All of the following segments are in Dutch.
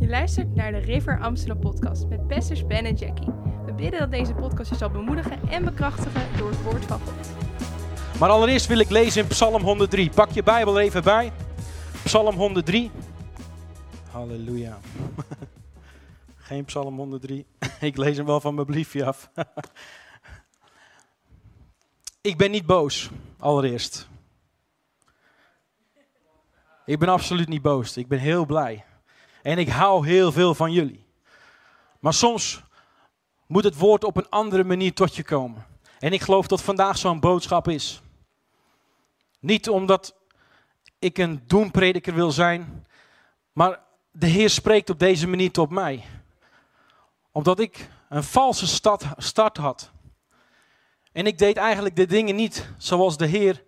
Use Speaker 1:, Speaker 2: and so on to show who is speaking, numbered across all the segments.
Speaker 1: Je luistert naar de River Amsterdam podcast met pastors Ben en Jackie. We bidden dat deze podcast je zal bemoedigen en bekrachtigen door het woord van God.
Speaker 2: Maar allereerst wil ik lezen in Psalm 103. Pak je Bijbel er even bij. Psalm 103. Halleluja. Geen Psalm 103. Ik lees hem wel van mijn briefje af. Ik ben niet boos, allereerst. Ik ben absoluut niet boos. Ik ben heel blij. En ik hou heel veel van jullie. Maar soms moet het woord op een andere manier tot je komen. En ik geloof dat vandaag zo'n boodschap is. Niet omdat ik een doemprediker wil zijn, maar de Heer spreekt op deze manier tot mij. Omdat ik een valse start, start had. En ik deed eigenlijk de dingen niet zoals de Heer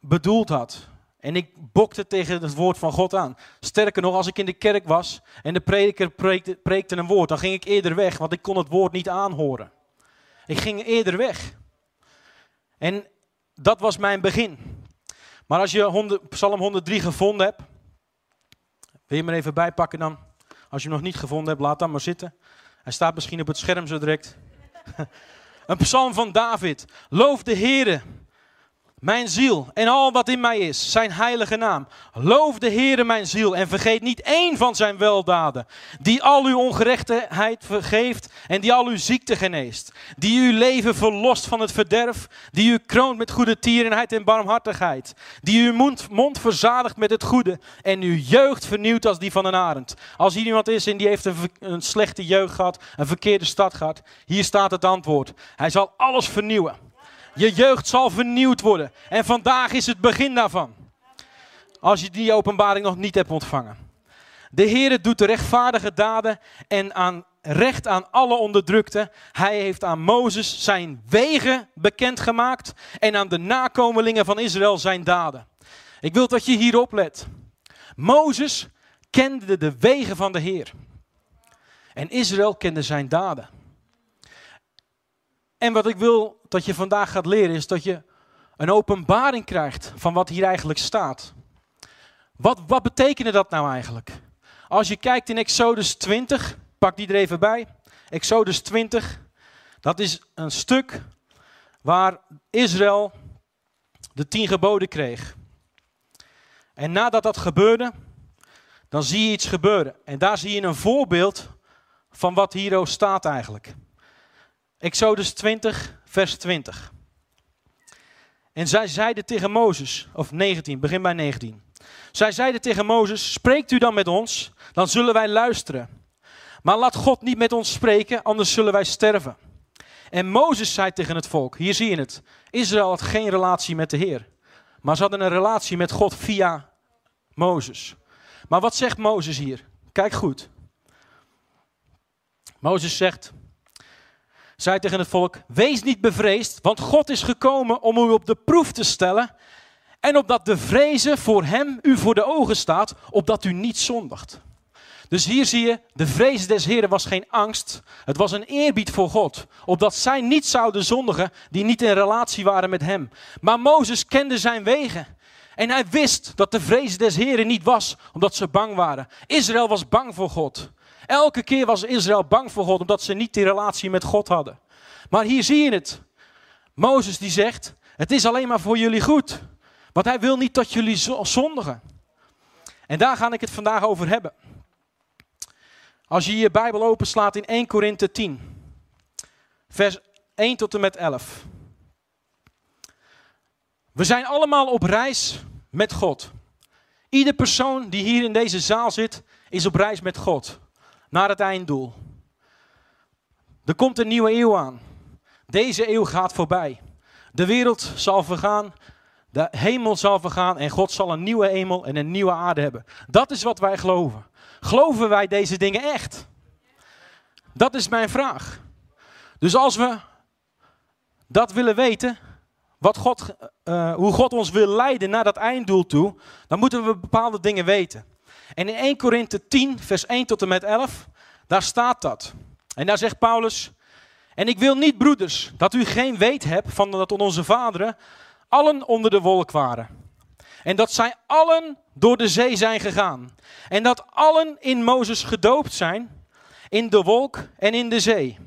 Speaker 2: bedoeld had. En ik bokte tegen het woord van God aan. Sterker nog, als ik in de kerk was en de prediker preekte, preekte een woord, dan ging ik eerder weg, want ik kon het woord niet aanhoren. Ik ging eerder weg. En dat was mijn begin. Maar als je 100, Psalm 103 gevonden hebt, wil je hem er even bijpakken dan? Als je hem nog niet gevonden hebt, laat dan maar zitten. Hij staat misschien op het scherm zo direct. Een psalm van David. Loof de Heere, mijn ziel en al wat in mij is, zijn heilige naam. Loof de Heere mijn ziel en vergeet niet één van zijn weldaden. Die al uw ongerechtigheid vergeeft en die al uw ziekte geneest. Die uw leven verlost van het verderf. Die u kroont met goede tierenheid en barmhartigheid. Die uw mond, mond verzadigt met het goede en uw jeugd vernieuwt als die van een arend. Als hier iemand is en die heeft een, een slechte jeugd gehad, een verkeerde stad gehad. Hier staat het antwoord. Hij zal alles vernieuwen. Je jeugd zal vernieuwd worden. En vandaag is het begin daarvan. Als je die openbaring nog niet hebt ontvangen. De Heer doet de rechtvaardige daden en aan recht aan alle onderdrukten. Hij heeft aan Mozes zijn wegen bekendgemaakt en aan de nakomelingen van Israël zijn daden. Ik wil dat je hierop let. Mozes kende de wegen van de Heer. En Israël kende zijn daden. En wat ik wil dat je vandaag gaat leren is dat je een openbaring krijgt van wat hier eigenlijk staat. Wat, wat betekende dat nou eigenlijk? Als je kijkt in Exodus 20, pak die er even bij. Exodus 20, dat is een stuk waar Israël de tien geboden kreeg. En nadat dat gebeurde, dan zie je iets gebeuren. En daar zie je een voorbeeld van wat hier staat eigenlijk. Exodus 20, vers 20. En zij zeiden tegen Mozes, of 19, begin bij 19. Zij zeiden tegen Mozes, spreekt u dan met ons, dan zullen wij luisteren. Maar laat God niet met ons spreken, anders zullen wij sterven. En Mozes zei tegen het volk, hier zie je het, Israël had geen relatie met de Heer. Maar ze hadden een relatie met God via Mozes. Maar wat zegt Mozes hier? Kijk goed. Mozes zegt, zei tegen het volk: Wees niet bevreesd, want God is gekomen om u op de proef te stellen. En opdat de vrezen voor hem u voor de ogen staat, opdat u niet zondigt. Dus hier zie je, de vrees des Heren was geen angst. Het was een eerbied voor God. Opdat zij niet zouden zondigen die niet in relatie waren met hem. Maar Mozes kende zijn wegen. En hij wist dat de vrees des Heren niet was omdat ze bang waren. Israël was bang voor God. Elke keer was Israël bang voor God, omdat ze niet die relatie met God hadden. Maar hier zie je het. Mozes die zegt, het is alleen maar voor jullie goed. Want hij wil niet dat jullie zondigen. En daar ga ik het vandaag over hebben. Als je je Bijbel openslaat in 1 Korinthe 10, vers 1 tot en met 11. We zijn allemaal op reis met God. Ieder persoon die hier in deze zaal zit, is op reis met God naar het einddoel. Er komt een nieuwe eeuw aan. Deze eeuw gaat voorbij. De wereld zal vergaan, de hemel zal vergaan en God zal een nieuwe hemel en een nieuwe aarde hebben. Dat is wat wij geloven. Geloven wij deze dingen echt? Dat is mijn vraag. Dus als we dat willen weten, wat God, uh, hoe God ons wil leiden naar dat einddoel toe, dan moeten we bepaalde dingen weten. En in 1 Korinthe 10, vers 1 tot en met 11, daar staat dat. En daar zegt Paulus, en ik wil niet, broeders, dat u geen weet hebt van dat onze vaderen allen onder de wolk waren. En dat zij allen door de zee zijn gegaan. En dat allen in Mozes gedoopt zijn, in de wolk en in de zee.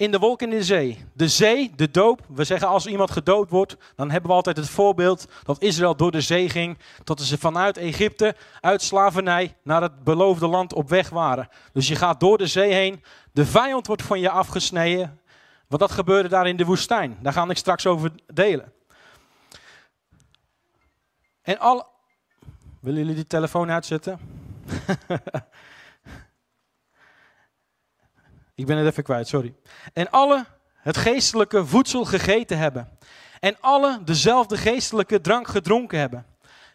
Speaker 2: In de wolk en in de zee. De zee, de doop. We zeggen als iemand gedoopt wordt, dan hebben we altijd het voorbeeld dat Israël door de zee ging. Tot ze vanuit Egypte, uit slavernij, naar het beloofde land op weg waren. Dus je gaat door de zee heen. De vijand wordt van je afgesneden. Want dat gebeurde daar in de woestijn. Daar ga ik straks over delen. En al. Willen jullie die telefoon uitzetten? Ik ben het even kwijt, sorry. En alle het geestelijke voedsel gegeten hebben. En alle dezelfde geestelijke drank gedronken hebben.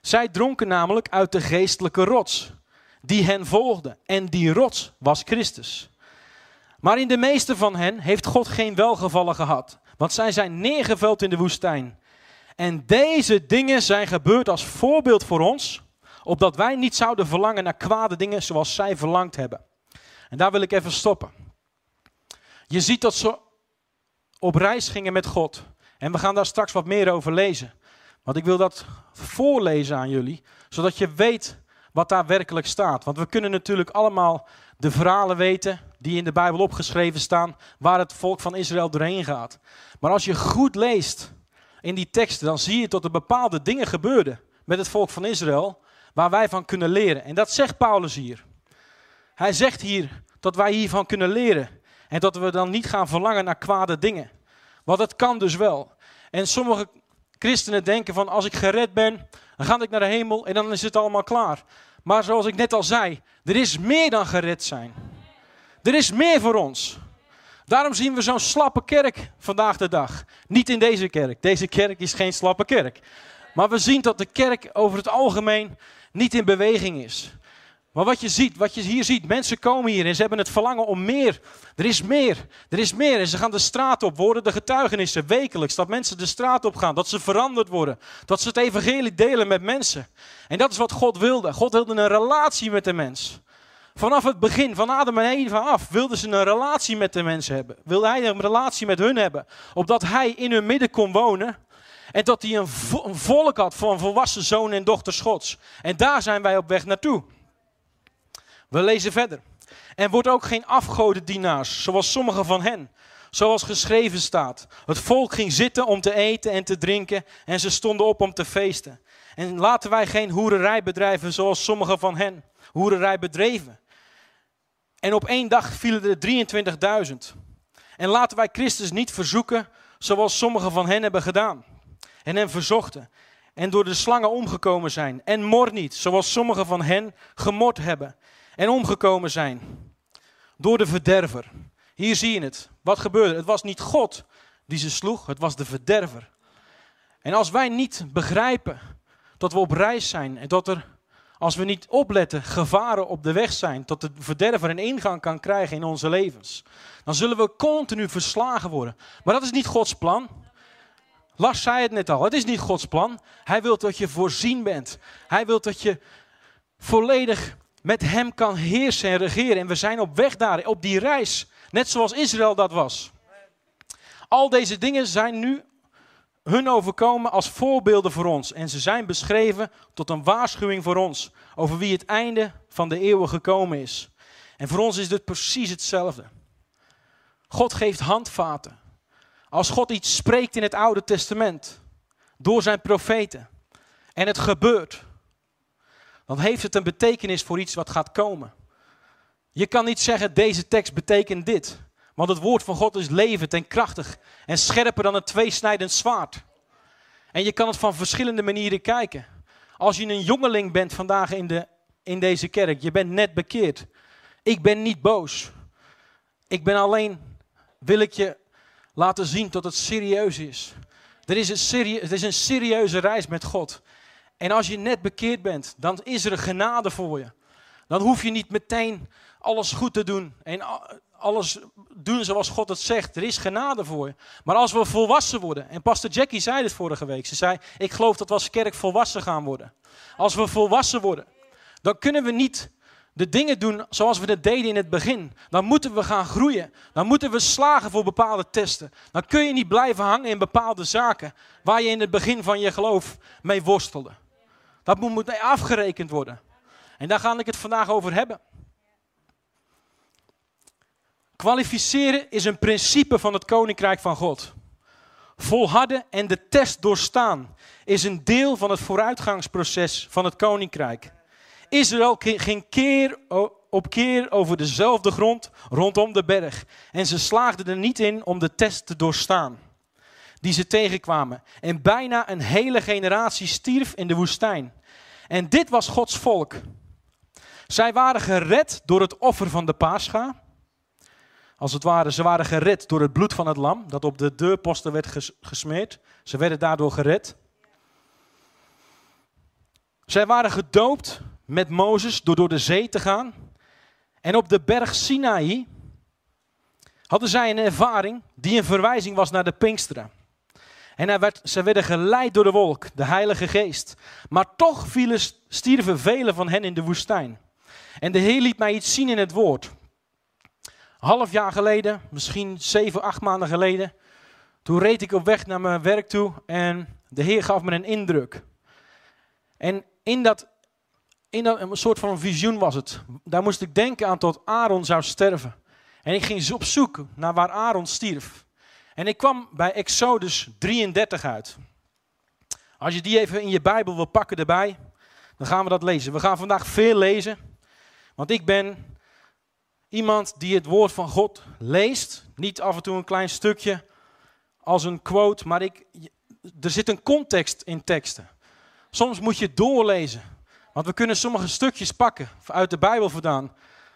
Speaker 2: Zij dronken namelijk uit de geestelijke rots, die hen volgde. En die rots was Christus. Maar in de meeste van hen heeft God geen welgevallen gehad, want zij zijn neergeveld in de woestijn. En deze dingen zijn gebeurd als voorbeeld voor ons, opdat wij niet zouden verlangen naar kwade dingen zoals zij verlangd hebben. En daar wil ik even stoppen. Je ziet dat ze op reis gingen met God. En we gaan daar straks wat meer over lezen. Want ik wil dat voorlezen aan jullie, zodat je weet wat daar werkelijk staat. Want we kunnen natuurlijk allemaal de verhalen weten die in de Bijbel opgeschreven staan, waar het volk van Israël doorheen gaat. Maar als je goed leest in die teksten, dan zie je dat er bepaalde dingen gebeurden met het volk van Israël, waar wij van kunnen leren. En dat zegt Paulus hier. Hij zegt hier dat wij hiervan kunnen leren. En dat we dan niet gaan verlangen naar kwade dingen. Want het kan dus wel. En sommige christenen denken van als ik gered ben, dan ga ik naar de hemel en dan is het allemaal klaar. Maar zoals ik net al zei, er is meer dan gered zijn. Er is meer voor ons. Daarom zien we zo'n slappe kerk vandaag de dag. Niet in deze kerk. Deze kerk is geen slappe kerk. Maar we zien dat de kerk over het algemeen niet in beweging is. Maar wat je ziet, wat je hier ziet, mensen komen hier en ze hebben het verlangen om meer. Er is meer, er is meer. En ze gaan de straat op, worden de getuigenissen wekelijks. Dat mensen de straat op gaan, dat ze veranderd worden. Dat ze het evangelie delen met mensen. En dat is wat God wilde. God wilde een relatie met de mens. Vanaf het begin, van Adam en Eva af, wilden ze een relatie met de mensen hebben. Wilde hij een relatie met hun hebben. Opdat hij in hun midden kon wonen. En dat hij een, volk had van volwassen zonen en dochters Gods. En daar zijn wij op weg naartoe. We lezen verder. En wordt ook geen afgodendienaars, zoals sommige van hen. Zoals geschreven staat. Het volk ging zitten om te eten en te drinken en ze stonden op om te feesten. En laten wij geen hoererij bedrijven zoals sommige van hen hoererij bedreven. En op één dag vielen er 23.000. En laten wij Christus niet verzoeken zoals sommige van hen hebben gedaan. En hem verzochten. En door de slangen omgekomen zijn. En mor niet, zoals sommige van hen gemord hebben en omgekomen zijn door de verderver. Hier zie je het. Wat gebeurde? Het was niet God die ze sloeg, het was de verderver. En als wij niet begrijpen dat we op reis zijn en dat er, als we niet opletten, gevaren op de weg zijn, dat de verderver een ingang kan krijgen in onze levens, dan zullen we continu verslagen worden. Maar dat is niet Gods plan. Lars zei het net al, het is niet Gods plan. Hij wil dat je voorzien bent. Hij wil dat je volledig met hem kan heersen en regeren. En we zijn op weg daar, op die reis. Net zoals Israël dat was. Al deze dingen zijn nu hun overkomen als voorbeelden voor ons. En ze zijn beschreven tot een waarschuwing voor ons. Over wie het einde van de eeuwen gekomen is. En voor ons is dit precies hetzelfde. God geeft handvaten. Als God iets spreekt in het Oude Testament. Door zijn profeten. En het gebeurt dan heeft het een betekenis voor iets wat gaat komen. Je kan niet zeggen, deze tekst betekent dit. Want het woord van God is levend en krachtig en scherper dan een tweesnijdend zwaard. En je kan het van verschillende manieren kijken. Als je een jongeling bent vandaag in, de, in deze kerk, je bent net bekeerd. Ik ben niet boos. Ik ben alleen, wil ik je laten zien dat het serieus is. Er is een, serie, het is een serieuze reis met God. En als je net bekeerd bent, dan is er genade voor je. Dan hoef je niet meteen alles goed te doen en alles doen zoals God het zegt. Er is genade voor je. Maar als we volwassen worden, en pastor Jackie zei dit vorige week, ze zei, ik geloof dat we als kerk volwassen gaan worden. Als we volwassen worden, dan kunnen we niet de dingen doen zoals we het deden in het begin. Dan moeten we gaan groeien. Dan moeten we slagen voor bepaalde testen. Dan kun je niet blijven hangen in bepaalde zaken waar je in het begin van je geloof mee worstelde. Dat moet, afgerekend worden. En daar ga ik het vandaag over hebben. Kwalificeren is een principe van het koninkrijk van God. Volharden en de test doorstaan is een deel van het vooruitgangsproces van het koninkrijk. Israël ging keer op keer over dezelfde grond rondom de berg. En ze slaagden er niet in om de test te doorstaan die ze tegenkwamen. En bijna een hele generatie stierf in de woestijn. En dit was Gods volk. Zij waren gered door het offer van de Pascha. Als het ware, ze waren gered door het bloed van het lam dat op de deurposten werd gesmeerd. Ze werden daardoor gered. Zij waren gedoopt met Mozes door door de zee te gaan. En op de berg Sinaï hadden zij een ervaring die een verwijzing was naar de Pinksteren. En hij werd, ze werden geleid door de wolk, de Heilige Geest. Maar toch vielen, stierven velen van hen in de woestijn. En de Heer liet mij iets zien in het woord. Half jaar geleden, misschien zeven, acht maanden geleden, toen reed ik op weg naar mijn werk toe en de Heer gaf me een indruk. En in dat, in dat een soort van visioen was het. Daar moest ik denken aan tot Aaron zou sterven. En ik ging op zoek naar waar Aaron stierf. En ik kwam bij Exodus 33 uit. Als je die even in je Bijbel wil pakken erbij, dan gaan we dat lezen. We gaan vandaag veel lezen, want ik ben iemand die het woord van God leest. Niet af en toe een klein stukje als een quote, maar ik, er zit een context in teksten. Soms moet je doorlezen, want we kunnen sommige stukjes pakken uit de Bijbel vandaan,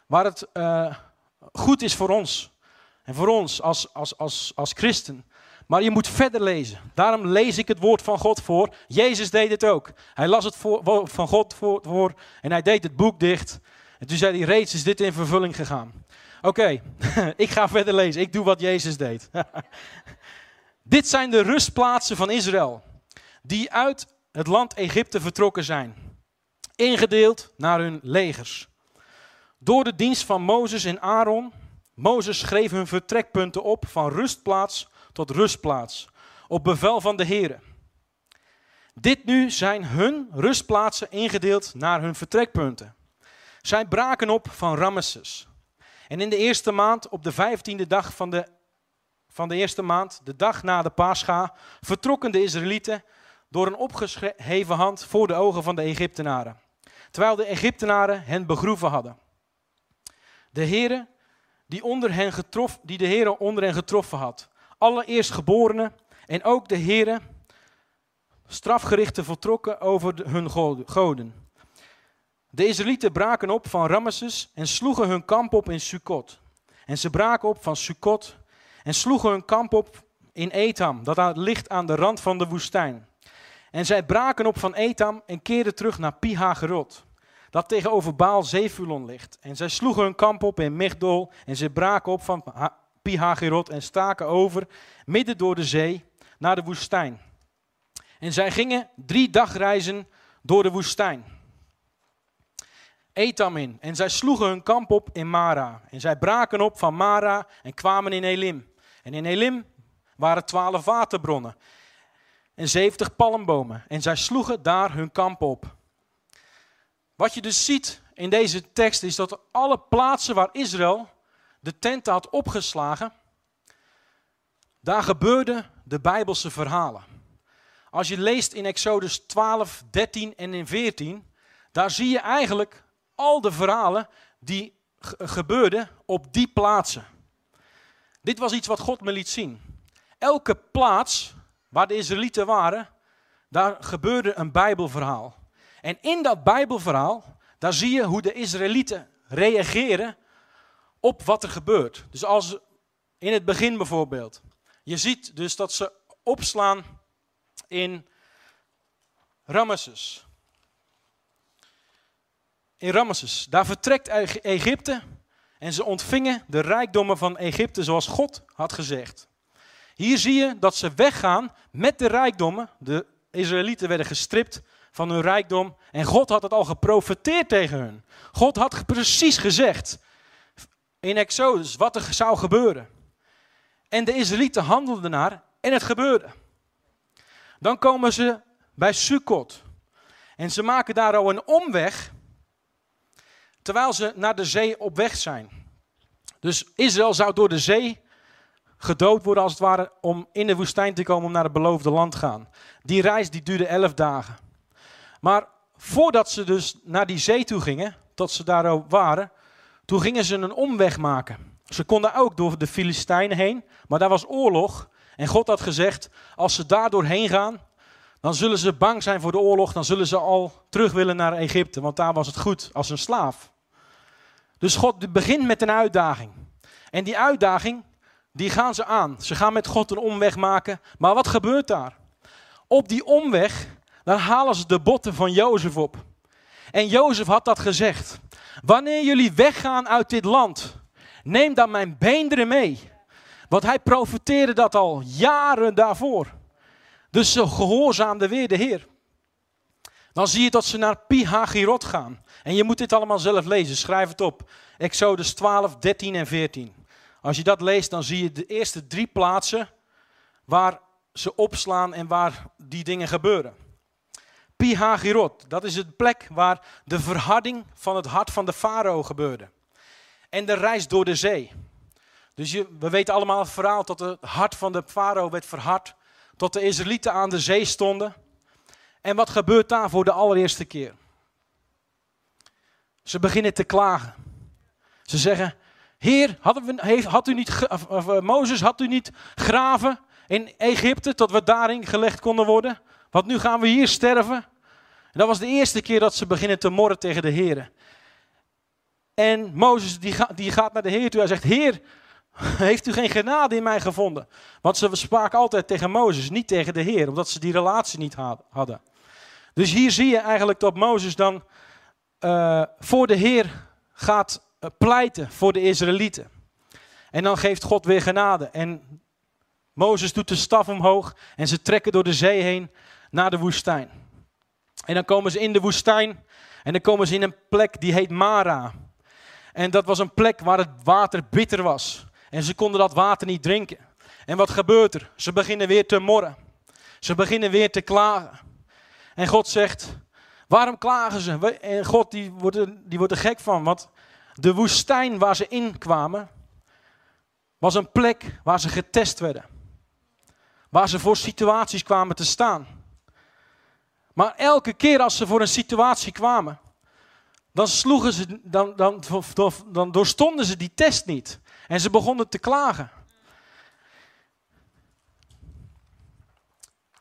Speaker 2: waar het uh, goed is voor ons. En voor ons als, als, als, als christen. Maar je moet verder lezen. Daarom lees ik het woord van God voor. Jezus deed het ook. Hij las het voor, van God voor, en hij deed het boek dicht. En toen zei hij, reeds is dit in vervulling gegaan. Oké, ik ga verder lezen. Ik doe wat Jezus deed. dit zijn de rustplaatsen van Israël. Die uit het land Egypte vertrokken zijn. Ingedeeld naar hun legers. Door de dienst van Mozes en Aaron Mozes schreef hun vertrekpunten op van rustplaats tot rustplaats, op bevel van de Heer. Dit nu zijn hun rustplaatsen ingedeeld naar hun vertrekpunten. Zij braken op van Ramesses. En in de eerste maand, op de vijftiende dag van de, van de eerste maand, de dag na de Pascha, vertrokken de Israëlieten door een opgeheven hand voor de ogen van de Egyptenaren. Terwijl de Egyptenaren hen begroeven hadden. De Heere die, onder hen getrof, die de Heer onder hen getroffen had. Allereerst geborenen en ook de Heer strafgerichten voltrokken over hun goden. De Israëlieten braken op van Ramesses en sloegen hun kamp op in Sukkot. En ze braken op van Sukkot en sloegen hun kamp op in Etam, dat ligt aan de rand van de woestijn. En zij braken op van Etam en keerden terug naar Pihagerot dat tegenover Baal Zevulon ligt. En zij sloegen hun kamp op in Migdol en ze braken op van Pihagirot en staken over midden door de zee naar de woestijn. En zij gingen drie dagreizen door de woestijn. Etam in. En zij sloegen hun kamp op in Mara. En zij braken op van Mara en kwamen in Elim. En in Elim waren twaalf waterbronnen en zeventig palmbomen. En zij sloegen daar hun kamp op. Wat je dus ziet in deze tekst is dat alle plaatsen waar Israël de tenten had opgeslagen, daar gebeurden de Bijbelse verhalen. Als je leest in Exodus 12, 13 en in 14, daar zie je eigenlijk al de verhalen die gebeurden op die plaatsen. Dit was iets wat God me liet zien. Elke plaats waar de Israëlieten waren, daar gebeurde een Bijbelverhaal. En in dat Bijbelverhaal, daar zie je hoe de Israëlieten reageren op wat er gebeurt. Dus als in het begin bijvoorbeeld. Je ziet dus dat ze opslaan in Ramesses. In Ramesses. Daar vertrekt Egypte en ze ontvingen de rijkdommen van Egypte zoals God had gezegd. Hier zie je dat ze weggaan met de rijkdommen. De Israëlieten werden gestript van hun rijkdom. En God had het al geprofeteerd tegen hun. God had precies gezegd in Exodus wat er zou gebeuren. En de Israëlieten handelden naar en het gebeurde. Dan komen ze bij Sukkot. En ze maken daar al een omweg, terwijl ze naar de zee op weg zijn. Dus Israël zou door de zee gedood worden als het ware om in de woestijn te komen om naar het beloofde land te gaan. Die reis die duurde elf dagen. Maar voordat ze dus naar die zee toe gingen, tot ze daar waren, toen gingen ze een omweg maken. Ze konden ook door de Filistijnen heen, maar daar was oorlog. En God had gezegd, als ze daar doorheen gaan, dan zullen ze bang zijn voor de oorlog, dan zullen ze al terug willen naar Egypte, want daar was het goed als een slaaf. Dus God begint met een uitdaging. En die uitdaging, die gaan ze aan. Ze gaan met God een omweg maken. Maar wat gebeurt daar? Op die omweg, dan halen ze de botten van Jozef op. En Jozef had dat gezegd. Wanneer jullie weggaan uit dit land, neem dan mijn beenderen mee. Want hij profeteerde dat al jaren daarvoor. Dus ze gehoorzaamden weer de Heer. Dan zie je dat ze naar Pihagirot gaan. En je moet dit allemaal zelf lezen, schrijf het op. Exodus 12, 13 en 14. Als je dat leest, dan zie je de eerste drie plaatsen waar ze opslaan en waar die dingen gebeuren. Pihagirot, dat is het plek waar de verharding van het hart van de farao gebeurde. En de reis door de zee. Dus je, we weten allemaal het verhaal dat het hart van de farao werd verhard. Tot de Israëlieten aan de zee stonden. En wat gebeurt daar voor de allereerste keer? Ze beginnen te klagen. Ze zeggen, Heer, we, had u niet, of, uh, Mozes, had u niet graven in Egypte tot we daarin gelegd konden worden? Want nu gaan we hier sterven. En dat was de eerste keer dat ze beginnen te morren tegen de Heer. En Mozes die, die gaat naar de Heer toe. Hij zegt, Heer, heeft u geen genade in mij gevonden? Want ze spraken altijd tegen Mozes, niet tegen de Heer, omdat ze die relatie niet hadden. Dus hier zie je eigenlijk dat Mozes dan uh, voor de Heer gaat eh, pleiten voor de Israëlieten. En dan geeft God weer genade. En Mozes doet de staf omhoog en ze trekken door de zee heen naar de woestijn. En dan komen ze in de woestijn en dan komen ze in een plek die heet Mara. En dat was een plek waar het water bitter was. En ze konden dat water niet drinken. En wat gebeurt er? Ze beginnen weer te morren. Ze beginnen weer te klagen. En God zegt, waarom klagen ze? En God die wordt, er, die wordt er gek van, want de woestijn waar ze in kwamen, was een plek waar ze getest werden. Waar ze voor situaties kwamen te staan. Maar elke keer als ze voor een situatie kwamen, dan, sloegen ze, dan, dan, dan doorstonden ze die test niet. En ze begonnen te klagen.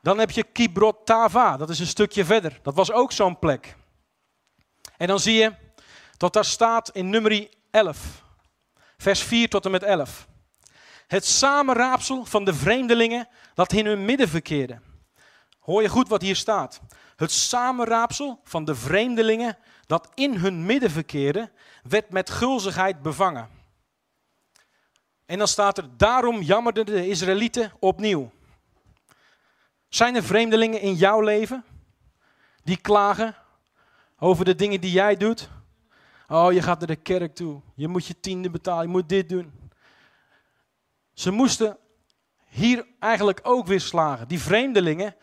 Speaker 2: Dan heb je Kibrot Tava, dat is een stukje verder. Dat was ook zo'n plek. En dan zie je dat daar staat in nummer 11, vers 4 tot en met 11. Het samenraapsel van de vreemdelingen dat in hun midden verkeerde. Hoor je goed wat hier staat? Het samenraapsel van de vreemdelingen dat in hun midden verkeerde, werd met gulzigheid bevangen. En dan staat er, daarom jammerden de Israëlieten opnieuw. Zijn er vreemdelingen in jouw leven die klagen over de dingen die jij doet? Oh, je gaat naar de kerk toe. Je moet je tiende betalen. Je moet dit doen. Ze moesten hier eigenlijk ook weer slagen. Die vreemdelingen,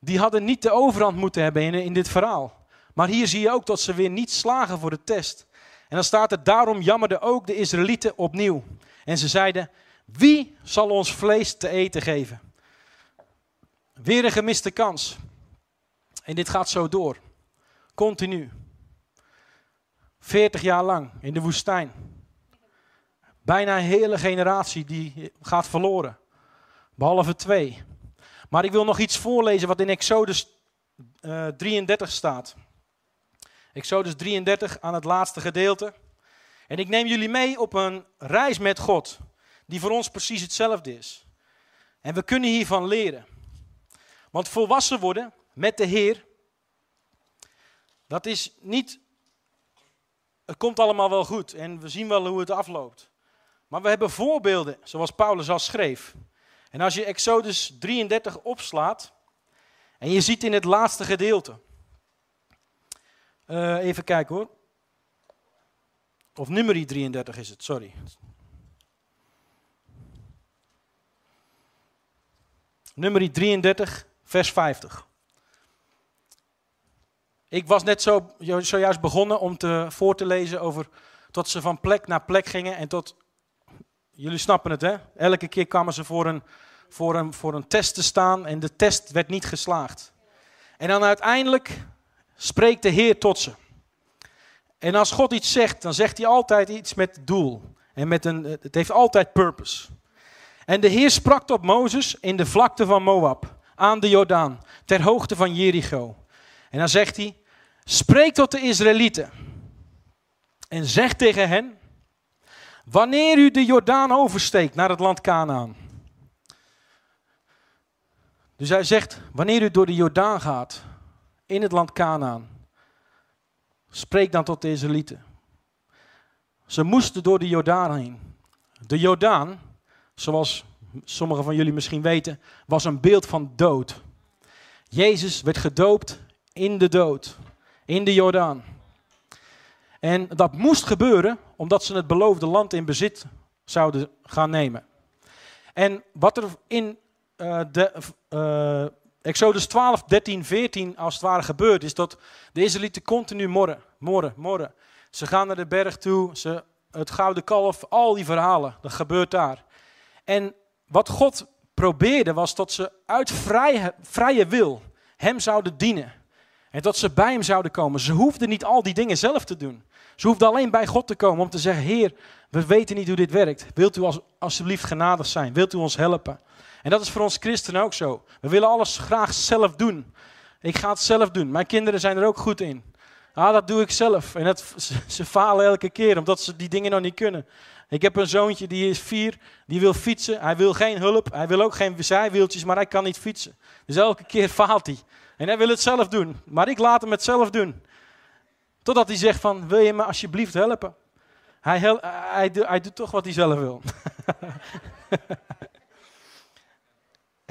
Speaker 2: die hadden niet de overhand moeten hebben in, in dit verhaal. Maar hier zie je ook dat ze weer niet slagen voor de test. En dan staat er, daarom jammerden ook de Israëlieten opnieuw. En ze zeiden, wie zal ons vlees te eten geven? Weer een gemiste kans. En dit gaat zo door. Continu. 40 jaar lang in de woestijn. Bijna een hele generatie die gaat verloren. Behalve twee. Maar ik wil nog iets voorlezen wat in Exodus uh, eh, 33 staat. Exodus 33 aan het laatste gedeelte. En ik neem jullie mee op een reis met God, die voor ons precies hetzelfde is. En we kunnen hiervan leren. Want volwassen worden met de Heer, dat is niet het komt allemaal wel goed en we zien wel hoe het afloopt. Maar we hebben voorbeelden, zoals Paulus al schreef. En als je Exodus 33 opslaat en je ziet in het laatste gedeelte. Uh, even kijken hoor. Of nummer 33 is het, sorry. Nummer 33, vers 50. Ik was net zo, zojuist begonnen om te, voor te lezen over tot ze van plek naar plek gingen en tot, jullie snappen het hè, elke keer kwamen ze voor een, voor een, voor een test te staan en de test werd niet geslaagd. En dan uiteindelijk spreekt de Heer tot ze. En als God iets zegt, dan zegt hij altijd iets met doel. En met een, het heeft altijd purpose. En de Heer sprak tot Mozes in de vlakte van Moab, aan de Jordaan, ter hoogte van Jericho. En dan zegt hij, spreek tot de Israëlieten en zeg tegen hen, wanneer u de Jordaan oversteekt naar het land Canaan. Dus hij zegt, wanneer u door de Jordaan gaat, in het land Canaan, spreek dan tot de Israëlieten. Ze moesten door de Jordaan heen. De Jordaan, zoals sommigen van jullie misschien weten, was een beeld van dood. Jezus werd gedoopt in de dood, in de Jordaan. En dat moest gebeuren omdat ze het beloofde land in bezit zouden gaan nemen. En wat er in uh, de uh, Exodus 12, 13, 14 als het ware gebeurt, is dat de Israëlieten continu morren, morren, morren. Ze gaan naar de berg toe, ze, het gouden kalf, al die verhalen, dat gebeurt daar. En wat God probeerde was dat ze uit vrije, vrije wil hem zouden dienen. En dat ze bij hem zouden komen. Ze hoefden niet al die dingen zelf te doen. Ze hoefden alleen bij God te komen om te zeggen: Heer, we weten niet hoe dit werkt. Wilt u als, alsjeblieft genadig zijn? Wilt u ons helpen? En dat is voor ons christenen ook zo. We willen alles graag zelf doen. Ik ga het zelf doen. Mijn kinderen zijn er ook goed in. Ah, dat doe ik zelf. En dat, ze falen elke keer omdat ze die dingen nog niet kunnen. Ik heb een zoontje die is vier, die wil fietsen. Hij wil geen hulp, hij wil ook geen zijwieltjes, maar hij kan niet fietsen. Dus elke keer faalt hij. En hij wil het zelf doen, maar ik laat hem het zelf doen. Totdat hij zegt van, wil je me alsjeblieft helpen? Hij, hij, hij doet toch wat hij zelf wil.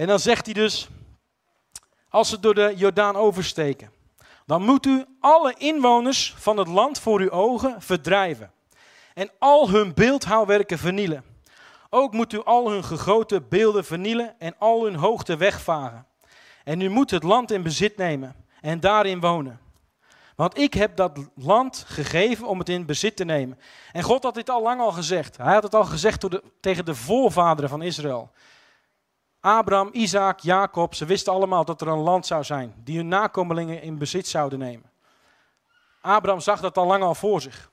Speaker 2: en dan zegt hij dus, als ze door de Jordaan oversteken, dan moet u alle inwoners van het land voor uw ogen verdrijven en al hun beeldhouwwerken vernielen. Ook moet u al hun gegoten beelden vernielen en al hun hoogte wegvagen. En u moet het land in bezit nemen en daarin wonen. Want ik heb dat land gegeven om het in bezit te nemen. En God had dit al lang al gezegd. Hij had het al gezegd de, tegen de voorvaderen van Israël. Abraham, Isaac, Jacob, ze wisten allemaal dat er een land zou zijn die hun nakomelingen in bezit zouden nemen. Abraham zag dat al lang al voor zich.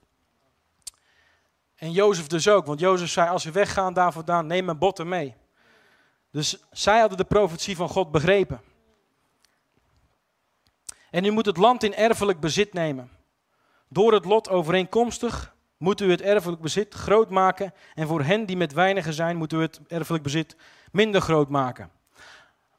Speaker 2: En Jozef dus ook, want Jozef zei, als we weggaan daar vandaan, neem mijn botten mee. Dus zij hadden de profetie van God begrepen. En u moet het land in erfelijk bezit nemen. Door het lot overeenkomstig moet u het erfelijk bezit groot maken. En voor hen die met weinigen zijn, moet u het erfelijk bezit minder groot maken.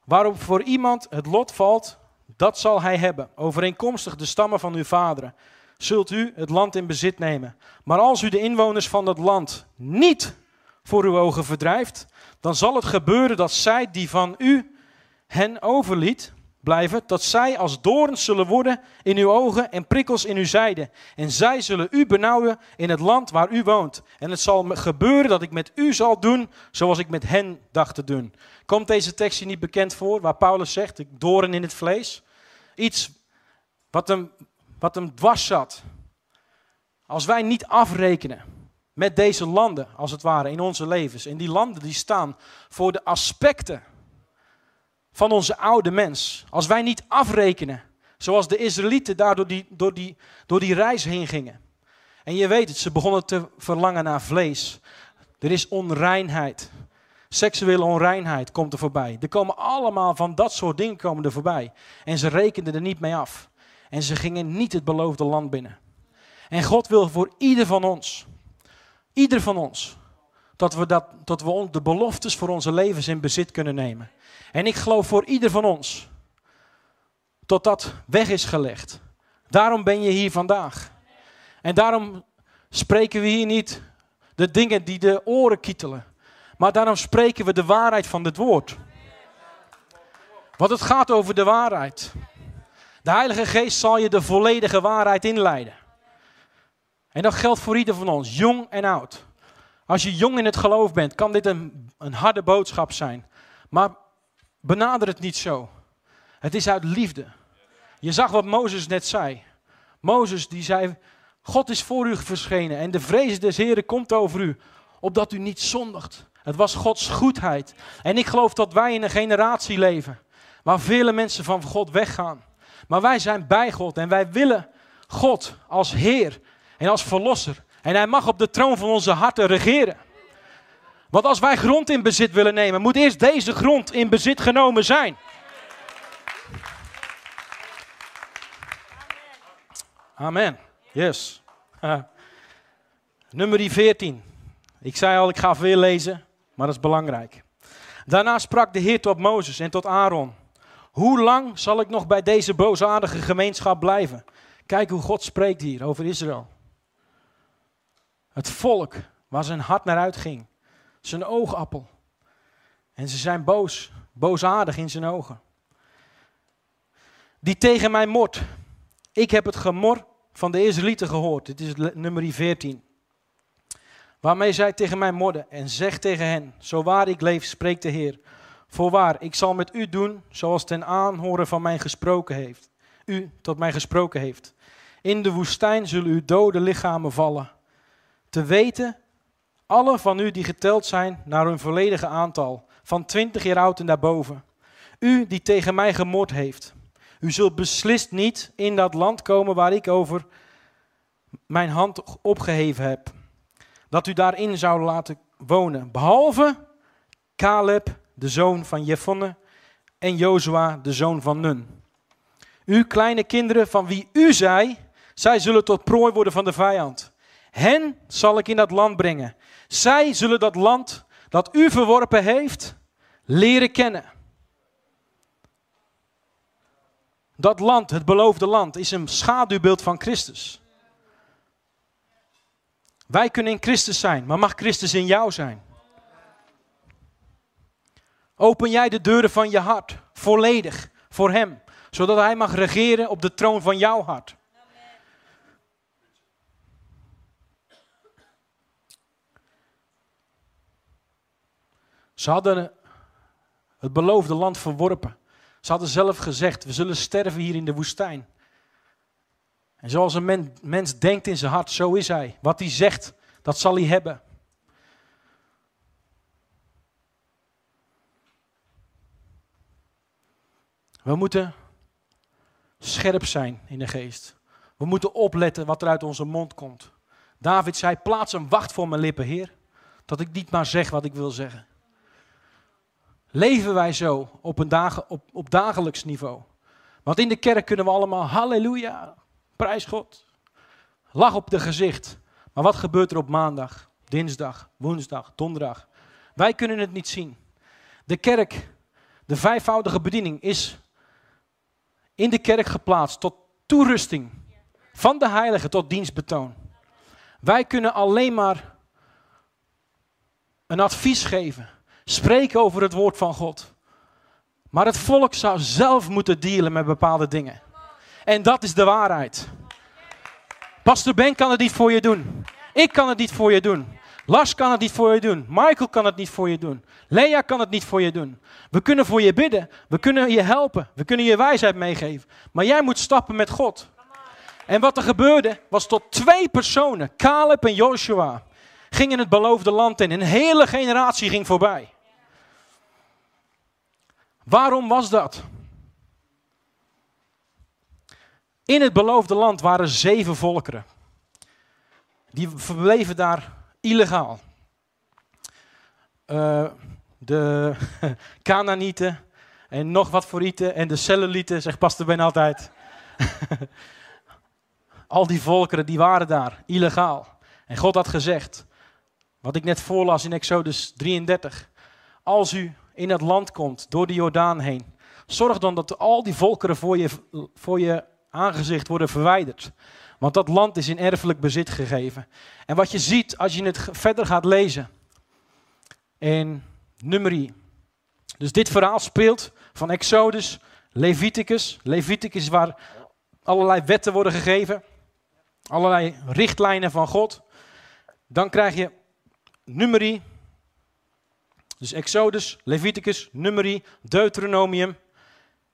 Speaker 2: Waarop voor iemand het lot valt, dat zal hij hebben. Overeenkomstig de stammen van uw vaderen zult u het land in bezit nemen. Maar als u de inwoners van dat land niet voor uw ogen verdrijft, dan zal het gebeuren dat zij die van u hen overliet blijven, dat zij als doorns zullen worden in uw ogen en prikkels in uw zijde. En zij zullen u benauwen in het land waar u woont. En het zal gebeuren dat ik met u zal doen zoals ik met hen dacht te doen. Komt deze tekst hier niet bekend voor, waar Paulus zegt, doorn in het vlees? Iets wat hem wat hem dwars zat. Als wij niet afrekenen met deze landen, als het ware, in onze levens. En die landen die staan voor de aspecten van onze oude mens. Als wij niet afrekenen, zoals de Israëlieten daar door die, door, die, door die reis heen gingen. En je weet het, ze begonnen te verlangen naar vlees. Er is onreinheid. Seksuele onreinheid komt er voorbij. Er komen allemaal van dat soort dingen komen er voorbij. En ze rekenden er niet mee af. En ze gingen niet het beloofde land binnen. En God wil voor ieder van ons, ieder van ons, dat we, dat, dat we de beloftes voor onze levens in bezit kunnen nemen. En ik geloof voor ieder van ons, tot dat weg is gelegd. Daarom ben je hier vandaag. En daarom spreken we hier niet de dingen die de oren kietelen. Maar daarom spreken we de waarheid van dit woord. Want het gaat over de waarheid. De Heilige Geest zal je de volledige waarheid inleiden. En dat geldt voor ieder van ons, jong en oud. Als je jong in het geloof bent, kan dit een, een harde boodschap zijn. Maar benader het niet zo. Het is uit liefde. Je zag wat Mozes net zei. Mozes die zei, God is voor u verschenen en de vrees des Heren komt over u, opdat u niet zondigt. Het was Gods goedheid. En ik geloof dat wij in een generatie leven waar vele mensen van God weggaan. Maar wij zijn bij God en wij willen God als Heer en als Verlosser. En Hij mag op de troon van onze harten regeren. Want als wij grond in bezit willen nemen, moet eerst deze grond in bezit genomen zijn. Amen. Yes. Nummer 14. Ik zei al, ik ga veel lezen, maar dat is belangrijk. Daarna sprak de Heer tot Mozes en tot Aaron. Hoe lang zal ik nog bij deze boosaardige gemeenschap blijven? Kijk hoe God spreekt hier over Israël. Het volk waar zijn hart naar uitging. Zijn oogappel. En ze zijn boos, boosaardig in zijn ogen. Die tegen mij mort. Ik heb het gemor van de Israëlieten gehoord. Dit is nummer 14. Waarmee zij tegen mij morden en zeg tegen hen, zo waar ik leef, spreekt de Heer. Voorwaar, ik zal met u doen zoals ten aanhoren van mij gesproken heeft. U tot mij gesproken heeft. In de woestijn zullen uw dode lichamen vallen. Te weten, alle van u die geteld zijn naar hun volledige aantal, van twintig jaar oud en daarboven. U die tegen mij gemoord heeft. U zult beslist niet in dat land komen waar ik over mijn hand opgeheven heb. Dat u daarin zou laten wonen. Behalve Caleb, de zoon van Jefonne, en Jozua, de zoon van Nun. U kleine kinderen van wie u zei, zij zullen tot prooi worden van de vijand. Hen zal ik in dat land brengen. Zij zullen dat land dat u verworpen heeft, leren kennen. Dat land, het beloofde land, is een schaduwbeeld van Christus. Wij kunnen in Christus zijn, maar mag Christus in jou zijn? Open jij de deuren van je hart volledig voor Hem, zodat Hij mag regeren op de troon van jouw hart. Ze hadden het beloofde land verworpen. Ze hadden zelf gezegd, we zullen sterven hier in de woestijn. En zoals een mens denkt in zijn hart, zo is hij. Wat hij zegt, dat zal hij hebben. We moeten scherp zijn in de geest. We moeten opletten wat er uit onze mond komt. David zei, plaats een wacht voor mijn lippen, Heer. Dat ik niet maar zeg wat ik wil zeggen. Leven wij zo op, een op, op dagelijks niveau? Want in de kerk kunnen we allemaal halleluja, prijs God. Lach op de gezicht. Maar wat gebeurt er op maandag, dinsdag, woensdag, donderdag? Wij kunnen het niet zien. De kerk, de vijfvoudige bediening is in de kerk geplaatst tot toerusting. Van de heilige tot dienstbetoon. Wij kunnen alleen maar een advies geven. Spreken over het woord van God. Maar het volk zou zelf moeten dealen met bepaalde dingen. En dat is de waarheid. Pastor Ben kan het niet voor je doen. Ik kan het niet voor je doen. Lars kan het niet voor je doen. Michael kan het niet voor je doen. Lea kan het niet voor je doen. We kunnen voor je bidden. We kunnen je helpen. We kunnen je wijsheid meegeven. Maar jij moet stappen met God. En wat er gebeurde was tot twee personen, Caleb en Joshua, gingen het beloofde land in. Een hele generatie ging voorbij. Waarom was dat? In het beloofde land waren zeven volkeren. Die verbleven daar illegaal. Uh, de Canaanieten en nog wat voor ieten en de Cellulieten, zegt Pastor Ben altijd. Al die volkeren die waren daar, illegaal. En God had gezegd, wat ik net voorlas in Exodus 33. Als u in het land komt, door de Jordaan heen, zorg dan dat al die volkeren voor je, voor je aangezicht worden verwijderd. Want dat land is in erfelijk bezit gegeven. En wat je ziet als je het verder gaat lezen in Numeri. Dus dit verhaal speelt van Exodus, Leviticus. Leviticus waar allerlei wetten worden gegeven. Allerlei richtlijnen van God. Dan krijg je Numeri. Dus Exodus, Leviticus, Numeri, Deuteronomium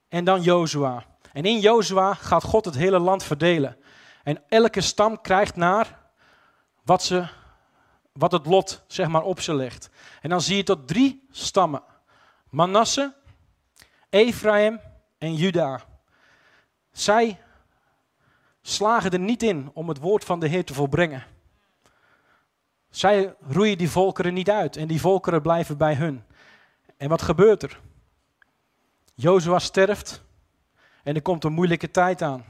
Speaker 2: en dan Jozua. En in Jozua gaat God het hele land verdelen. En elke stam krijgt naar wat, ze, wat het lot zeg maar, op ze legt. En dan zie je tot drie stammen. Manasse, Ephraim en Juda. Zij slagen er niet in om het woord van de Heer te volbrengen. Zij roeien die volkeren niet uit en die volkeren blijven bij hun. En wat gebeurt er? Jozua sterft en er komt een moeilijke tijd aan.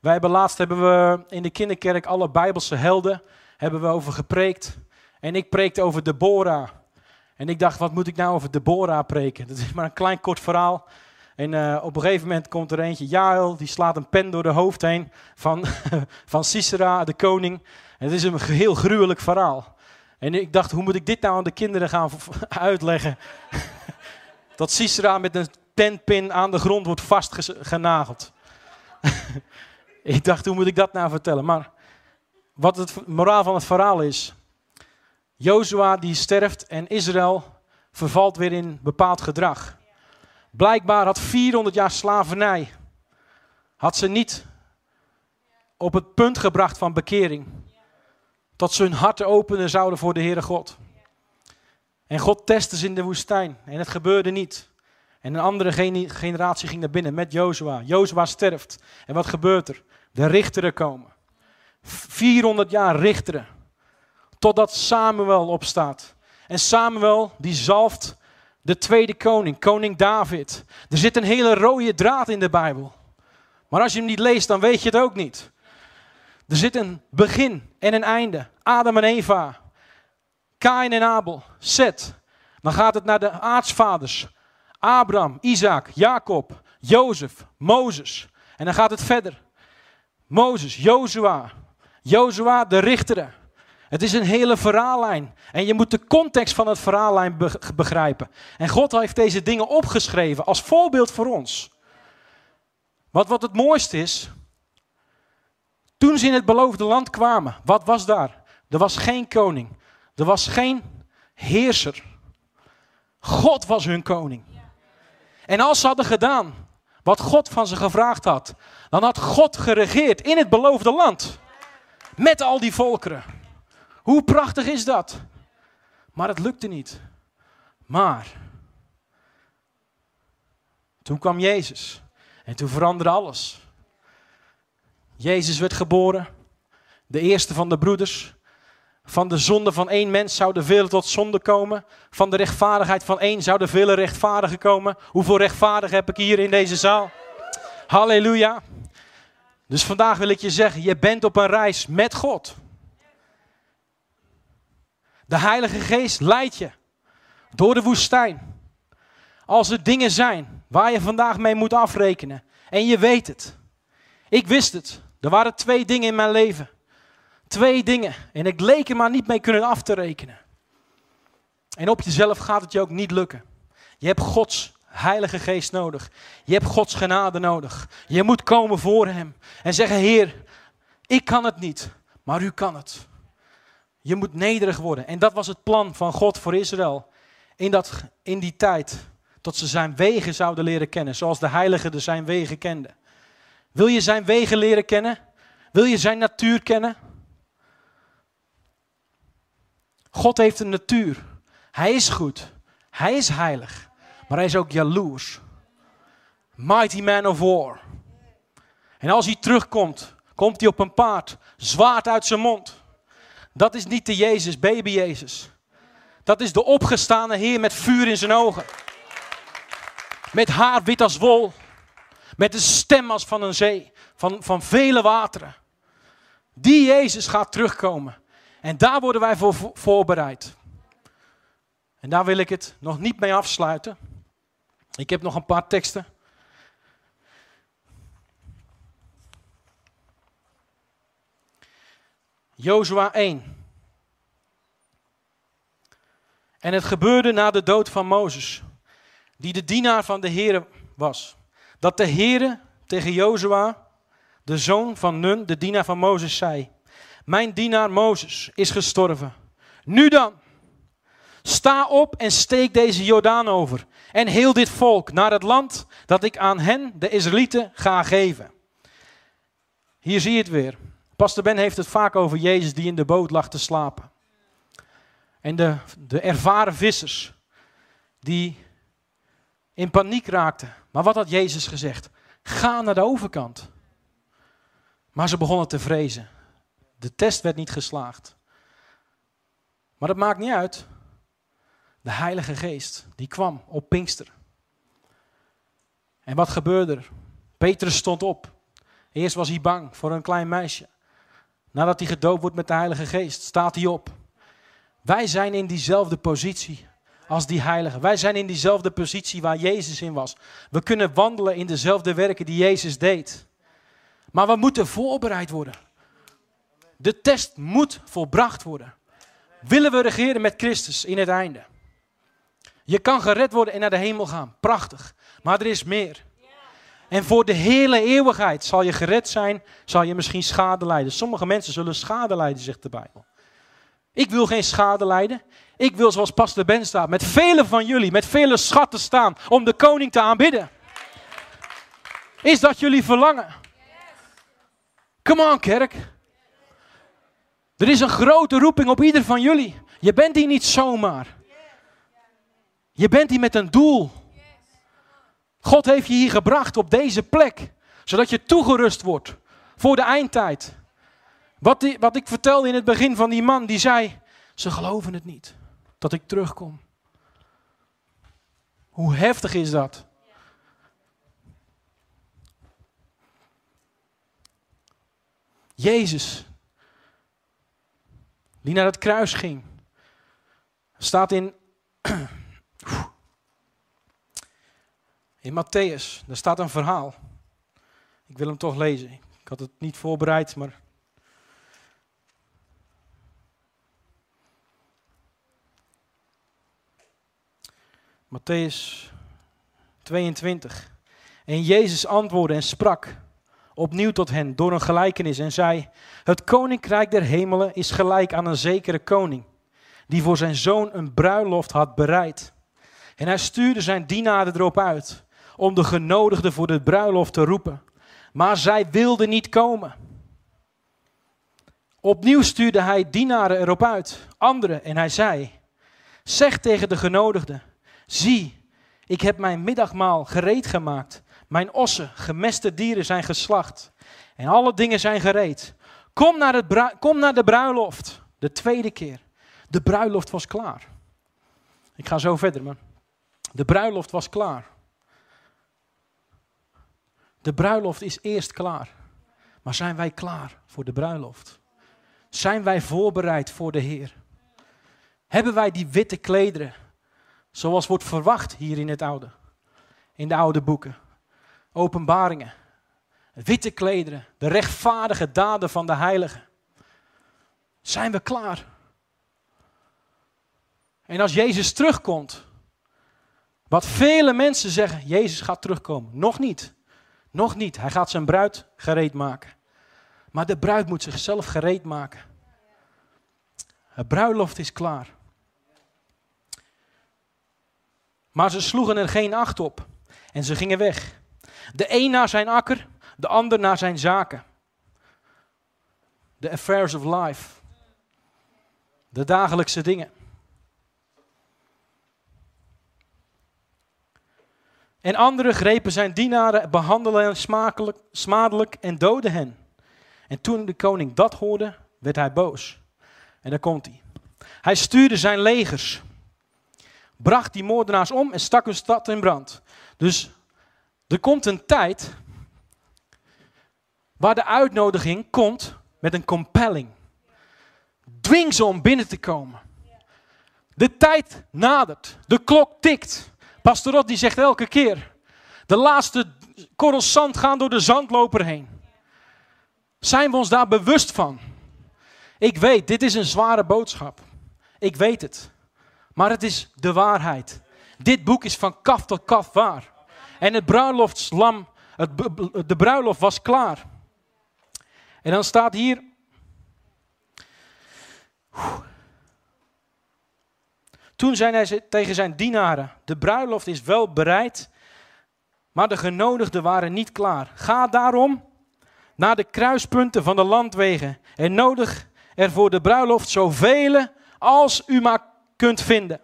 Speaker 2: Wij hebben laatst hebben we in de kinderkerk alle Bijbelse helden hebben we over gepreekt. En ik preekte over Deborah. En ik dacht, wat moet ik nou over Deborah preken? Dat is maar een klein kort verhaal. En uh, op een gegeven moment komt er eentje, Jael, die slaat een pen door de hoofd heen van, van Sisera, de koning. Het is een heel gruwelijk verhaal. En ik dacht, hoe moet ik dit nou aan de kinderen gaan uitleggen? Dat Sisera met een penpin aan de grond wordt vastgenageld. ik dacht, hoe moet ik dat nou vertellen? Maar wat het moraal van het verhaal is. Jozua die sterft en Israël vervalt weer in bepaald gedrag. Blijkbaar had 400 jaar slavernij, had ze niet op het punt gebracht van bekering. Tot ze hun harten openen zouden voor de Heere God. En God testte ze in de woestijn en het gebeurde niet. En een andere generatie ging naar binnen met Jozua. Jozua sterft. En wat gebeurt er? De richteren komen. 400 jaar richteren. Totdat Samuel opstaat. En Samuel die zalft de tweede koning, koning David. Er zit een hele rode draad in de Bijbel. Maar als je hem niet leest, dan weet je het ook niet. Er zit een begin en een einde. Adam en Eva. Kain en Abel. Seth. Dan gaat het naar de aartsvaders. Abraham, Isaac, Jacob, Jozef, Mozes. En dan gaat het verder. Mozes, Jozua, Jozua de richteren. Het is een hele verhaallijn. En je moet de context van het verhaallijn begrijpen. En God heeft deze dingen opgeschreven als voorbeeld voor ons. Wat, wat het mooiste is, toen ze in het beloofde land kwamen, wat was daar? Er was geen koning. Er was geen heerser. God was hun koning. En als ze hadden gedaan wat God van ze gevraagd had, dan had God geregeerd in het beloofde land. Met al die volkeren. Hoe prachtig is dat? Maar het lukte niet. Maar toen kwam Jezus en toen veranderde alles. Jezus werd geboren, de eerste van de broeders. Van de zonde van één mens zouden velen tot zonde komen. Van de rechtvaardigheid van één zouden vele rechtvaardigen komen. Hoeveel rechtvaardigen heb ik hier in deze zaal? Halleluja. Dus vandaag wil ik je zeggen, je bent op een reis met God. De Heilige Geest leidt je door de woestijn. Als er dingen zijn waar je vandaag mee moet afrekenen en je weet het. Ik wist het. Er waren twee dingen in mijn leven. Twee dingen. En ik leek er maar niet mee kunnen af te rekenen. En op jezelf gaat het je ook niet lukken. Je hebt Gods Heilige Geest nodig. Je hebt Gods genade nodig. Je moet komen voor Hem en zeggen: Heer, ik kan het niet, maar U kan het. Je moet nederig worden. En dat was het plan van God voor Israël. In, dat, in die tijd. Tot ze zijn wegen zouden leren kennen. Zoals de heiligen de zijn wegen kenden. Wil je zijn wegen leren kennen? Wil je zijn natuur kennen? God heeft een natuur. Hij is goed. Hij is heilig. Maar hij is ook jaloers. Mighty man of war. En als hij terugkomt, komt hij op een paard. Zwaard uit zijn mond. Dat is niet de Jezus, baby Jezus. Dat is de opgestane Heer met vuur in zijn ogen. Met haar wit als wol. Met een stem als van een zee. Van, van vele wateren. Die Jezus gaat terugkomen. En daar worden wij voor voorbereid. En daar wil ik het nog niet mee afsluiten. Ik heb nog een paar teksten. Jozua 1. En het gebeurde na de dood van Mozes, die de dienaar van de Heere was, dat de Heere tegen Jozua, de zoon van Nun, de dienaar van Mozes, zei: Mijn dienaar Mozes is gestorven. Nu dan, Sta op en steek deze Jordaan over. En heel dit volk naar het land dat ik aan hen, de Israëlieten, ga geven. Hier zie je het weer. Pastor Ben heeft het vaak over Jezus die in de boot lag te slapen. En de, de ervaren vissers die in paniek raakten. Maar wat had Jezus gezegd? Ga naar de overkant. Maar ze begonnen te vrezen. De test werd niet geslaagd. Maar dat maakt niet uit. De Heilige Geest, die kwam op Pinkster. En wat gebeurde er? Petrus stond op. Eerst was hij bang voor een klein meisje. Nadat hij gedoopt wordt met de Heilige Geest, staat hij op. Wij zijn in diezelfde positie als die heiligen. Wij zijn in diezelfde positie waar Jezus in was. We kunnen wandelen in dezelfde werken die Jezus deed. Maar we moeten voorbereid worden. De test moet volbracht worden. Willen we regeren met Christus in het einde? Je kan gered worden en naar de hemel gaan. Prachtig. Maar er is meer. En voor de hele eeuwigheid zal je gered zijn, zal je misschien schade lijden. Sommige mensen zullen schade lijden, zegt de Bijbel. Ik wil geen schade lijden. Ik wil zoals Pastor Ben staat, met vele van jullie, met vele schatten staan om de koning te aanbidden. Is dat jullie verlangen? Come on, kerk. Er is een grote roeping op ieder van jullie. Je bent hier niet zomaar. Je bent hier met een doel. God heeft je hier gebracht op deze plek, zodat je toegerust wordt voor de eindtijd. Wat, die, wat ik vertelde in het begin van die man, die zei, ze geloven het niet, dat ik terugkom. Hoe heftig is dat? Jezus, die naar het kruis ging, staat in In Matthäus, daar staat een verhaal. Ik wil hem toch lezen. Ik had het niet voorbereid, maar. Matthäus 22. En Jezus antwoordde en sprak opnieuw tot hen door een gelijkenis en zei: Het koninkrijk der hemelen is gelijk aan een zekere koning, die voor zijn zoon een bruiloft had bereid. En hij stuurde zijn dienaren erop uit om de genodigden voor de bruiloft te roepen. Maar zij wilden niet komen. Opnieuw stuurde hij dienaren erop uit, anderen, en hij zei: Zeg tegen de genodigden: Zie, ik heb mijn middagmaal gereed gemaakt. Mijn ossen, gemeste dieren zijn geslacht. En alle dingen zijn gereed. Kom naar, het kom naar de bruiloft. De tweede keer. De bruiloft was klaar. Ik ga zo verder, man. De bruiloft was klaar. De bruiloft is eerst klaar. Maar zijn wij klaar voor de bruiloft? Zijn wij voorbereid voor de Heer? Hebben wij die witte klederen, zoals wordt verwacht hier in het oude, in de oude boeken, openbaringen, witte klederen, de rechtvaardige daden van de heiligen? Zijn we klaar? En als Jezus terugkomt, wat vele mensen zeggen, Jezus gaat terugkomen, nog niet. Nog niet. Hij gaat zijn bruid gereed maken. Maar de bruid moet zichzelf gereed maken. Het bruiloft is klaar. Maar ze sloegen er geen acht op. En ze gingen weg. De een naar zijn akker, de ander naar zijn zaken. De affairs of life. De dagelijkse dingen. En anderen grepen zijn dienaren, behandelden hen smakelijk, smadelijk en doden hen. En toen de koning dat hoorde, werd hij boos. En daar komt hij. Hij stuurde zijn legers, bracht die moordenaars om en stak hun stad in brand. Dus er komt een tijd waar de uitnodiging komt met een compelling. Dwing ze om binnen te komen. De tijd nadert, de klok tikt. Pastor Rod die zegt elke keer, de laatste korrels zand gaan door de zandloper heen. Zijn we ons daar bewust van? Ik weet, dit is een zware boodschap. Ik weet het. Maar het is de waarheid. Dit boek is van kaf tot kaf waar. En het bruiloftslam, het, de bruiloft was klaar. En dan staat hier. Toen zei hij tegen zijn dienaren: De bruiloft is wel bereid, maar de genodigden waren niet klaar. Ga daarom naar de kruispunten van de landwegen en nodig er voor de bruiloft zoveel als u maar kunt vinden.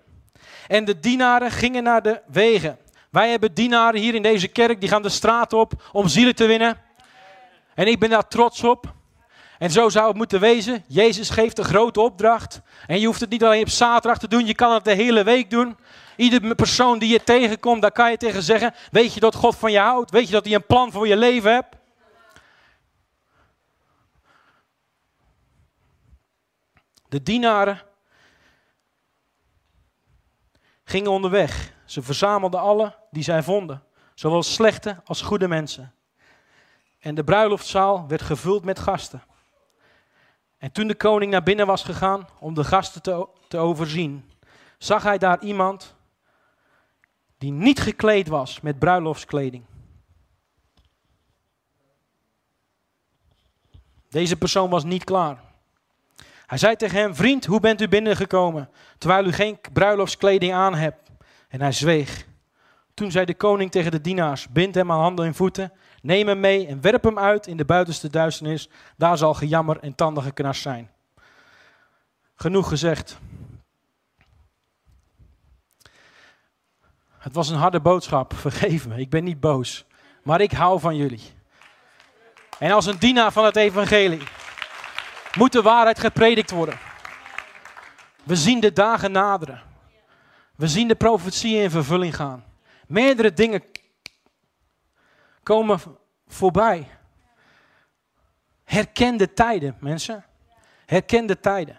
Speaker 2: En de dienaren gingen naar de wegen. Wij hebben dienaren hier in deze kerk, die gaan de straat op om zielen te winnen. En ik ben daar trots op. En zo zou het moeten wezen. Jezus geeft een grote opdracht. En je hoeft het niet alleen op zaterdag te doen, je kan het de hele week doen. Iedere persoon die je tegenkomt, daar kan je tegen zeggen: Weet je dat God van je houdt? Weet je dat hij een plan voor je leven hebt? De dienaren gingen onderweg. Ze verzamelden alle die zij vonden, zowel slechte als goede mensen. En de bruiloftzaal werd gevuld met gasten. En toen de koning naar binnen was gegaan om de gasten te, te overzien, zag hij daar iemand die niet gekleed was met bruiloftskleding. Deze persoon was niet klaar. Hij zei tegen hem: Vriend, hoe bent u binnengekomen terwijl u geen bruiloftskleding aan hebt? En hij zweeg. Toen zei de koning tegen de dienaars: Bind hem aan handen en voeten, neem hem mee en werp hem uit in de buitenste duisternis. Daar zal gejammer en tandige knars zijn. Genoeg gezegd. Het was een harde boodschap, vergeef me, ik ben niet boos. Maar ik hou van jullie. En als een dienaar van het evangelie moet de waarheid gepredikt worden. We zien de dagen naderen. We zien de profetieën in vervulling gaan. Meerdere dingen komen voorbij. Herken de tijden, mensen. Herken de tijden.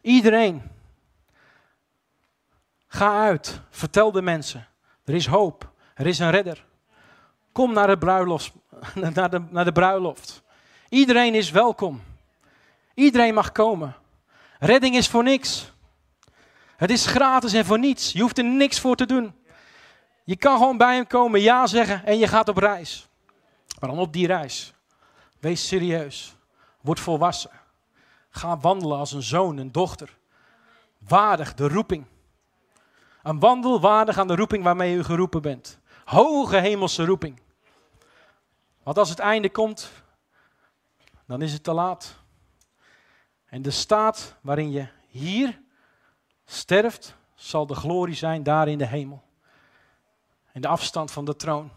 Speaker 2: Iedereen. Ga uit. Vertel de mensen. Er is hoop. Er is een redder. Kom naar de bruiloft. Naar de, naar de bruiloft. Iedereen is welkom. Iedereen mag komen. Redding is voor niks. Het is gratis en voor niets. Je hoeft er niks voor te doen. Je kan gewoon bij hem komen, ja zeggen en je gaat op reis. Maar dan op die reis. Wees serieus. Word volwassen. Ga wandelen als een zoon, een dochter. Waardig de roeping. Een wandel waardig aan de roeping waarmee u geroepen bent. Hoge hemelse roeping. Want als het einde komt, dan is het te laat. En de staat waarin je hier sterft, zal de glorie zijn daar in de hemel. En de afstand van de troon.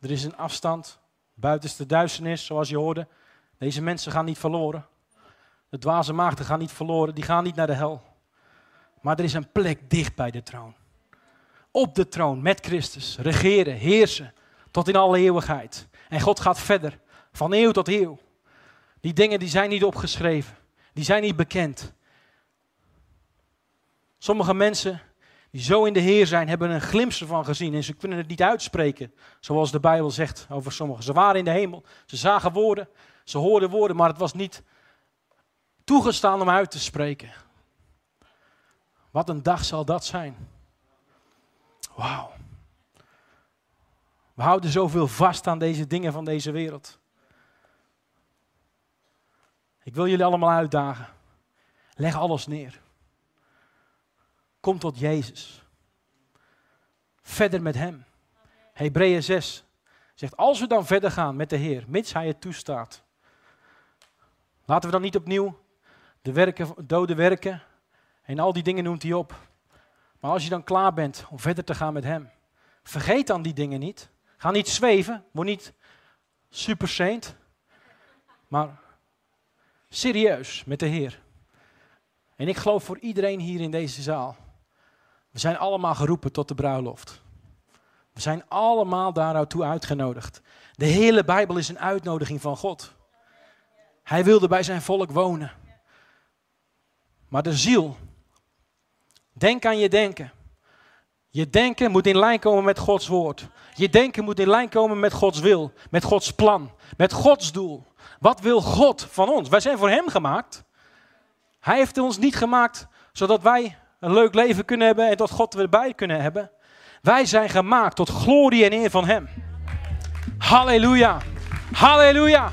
Speaker 2: Er is een afstand buitenste duisternis, zoals je hoorde. Deze mensen gaan niet verloren. De dwaze maagden gaan niet verloren, die gaan niet naar de hel. Maar er is een plek dicht bij de troon. Op de troon met Christus, regeren, heersen, tot in alle eeuwigheid. En God gaat verder, van eeuw tot eeuw. Die dingen die zijn niet opgeschreven, die zijn niet bekend. Sommige mensen die zo in de Heer zijn, hebben een glimp ervan gezien en ze kunnen het niet uitspreken, zoals de Bijbel zegt over sommigen. Ze waren in de hemel, ze zagen woorden, ze hoorden woorden, maar het was niet toegestaan om uit te spreken. Wat een dag zal dat zijn. Wauw. We houden zoveel vast aan deze dingen van deze wereld. Ik wil jullie allemaal uitdagen. Leg alles neer. Kom tot Jezus. Verder met Hem. Hebreeën 6 zegt, als we dan verder gaan met de Heer, mits Hij het toestaat. Laten we dan niet opnieuw de werken, dode werken en al die dingen noemt hij op. Maar als je dan klaar bent om verder te gaan met Hem, vergeet dan die dingen niet. Ga niet zweven, word niet super saint, maar serieus met de Heer. En ik geloof voor iedereen hier in deze zaal we zijn allemaal geroepen tot de bruiloft. We zijn allemaal daartoe uitgenodigd. De hele Bijbel is een uitnodiging van God. Hij wilde bij zijn volk wonen. Maar de ziel, denk aan je denken. Je denken moet in lijn komen met Gods woord. Je denken moet in lijn komen met Gods wil, met Gods plan, met Gods doel. Wat wil God van ons? Wij zijn voor Hem gemaakt. Hij heeft ons niet gemaakt zodat wij een leuk leven kunnen hebben en tot God erbij kunnen hebben. Wij zijn gemaakt tot glorie en eer van Hem. Halleluja. Halleluja.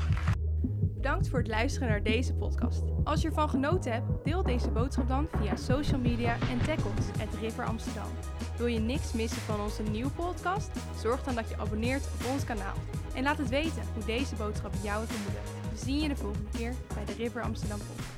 Speaker 1: Bedankt voor het luisteren naar deze podcast. Als je ervan genoten hebt, deel deze boodschap dan via social media en tag ons at River Amsterdam. Wil je niks missen van onze nieuwe podcast? Zorg dan dat je abonneert op ons kanaal. En laat het weten hoe deze boodschap jou heeft ontmoedigd. We zien je de volgende keer bij de River Amsterdam podcast.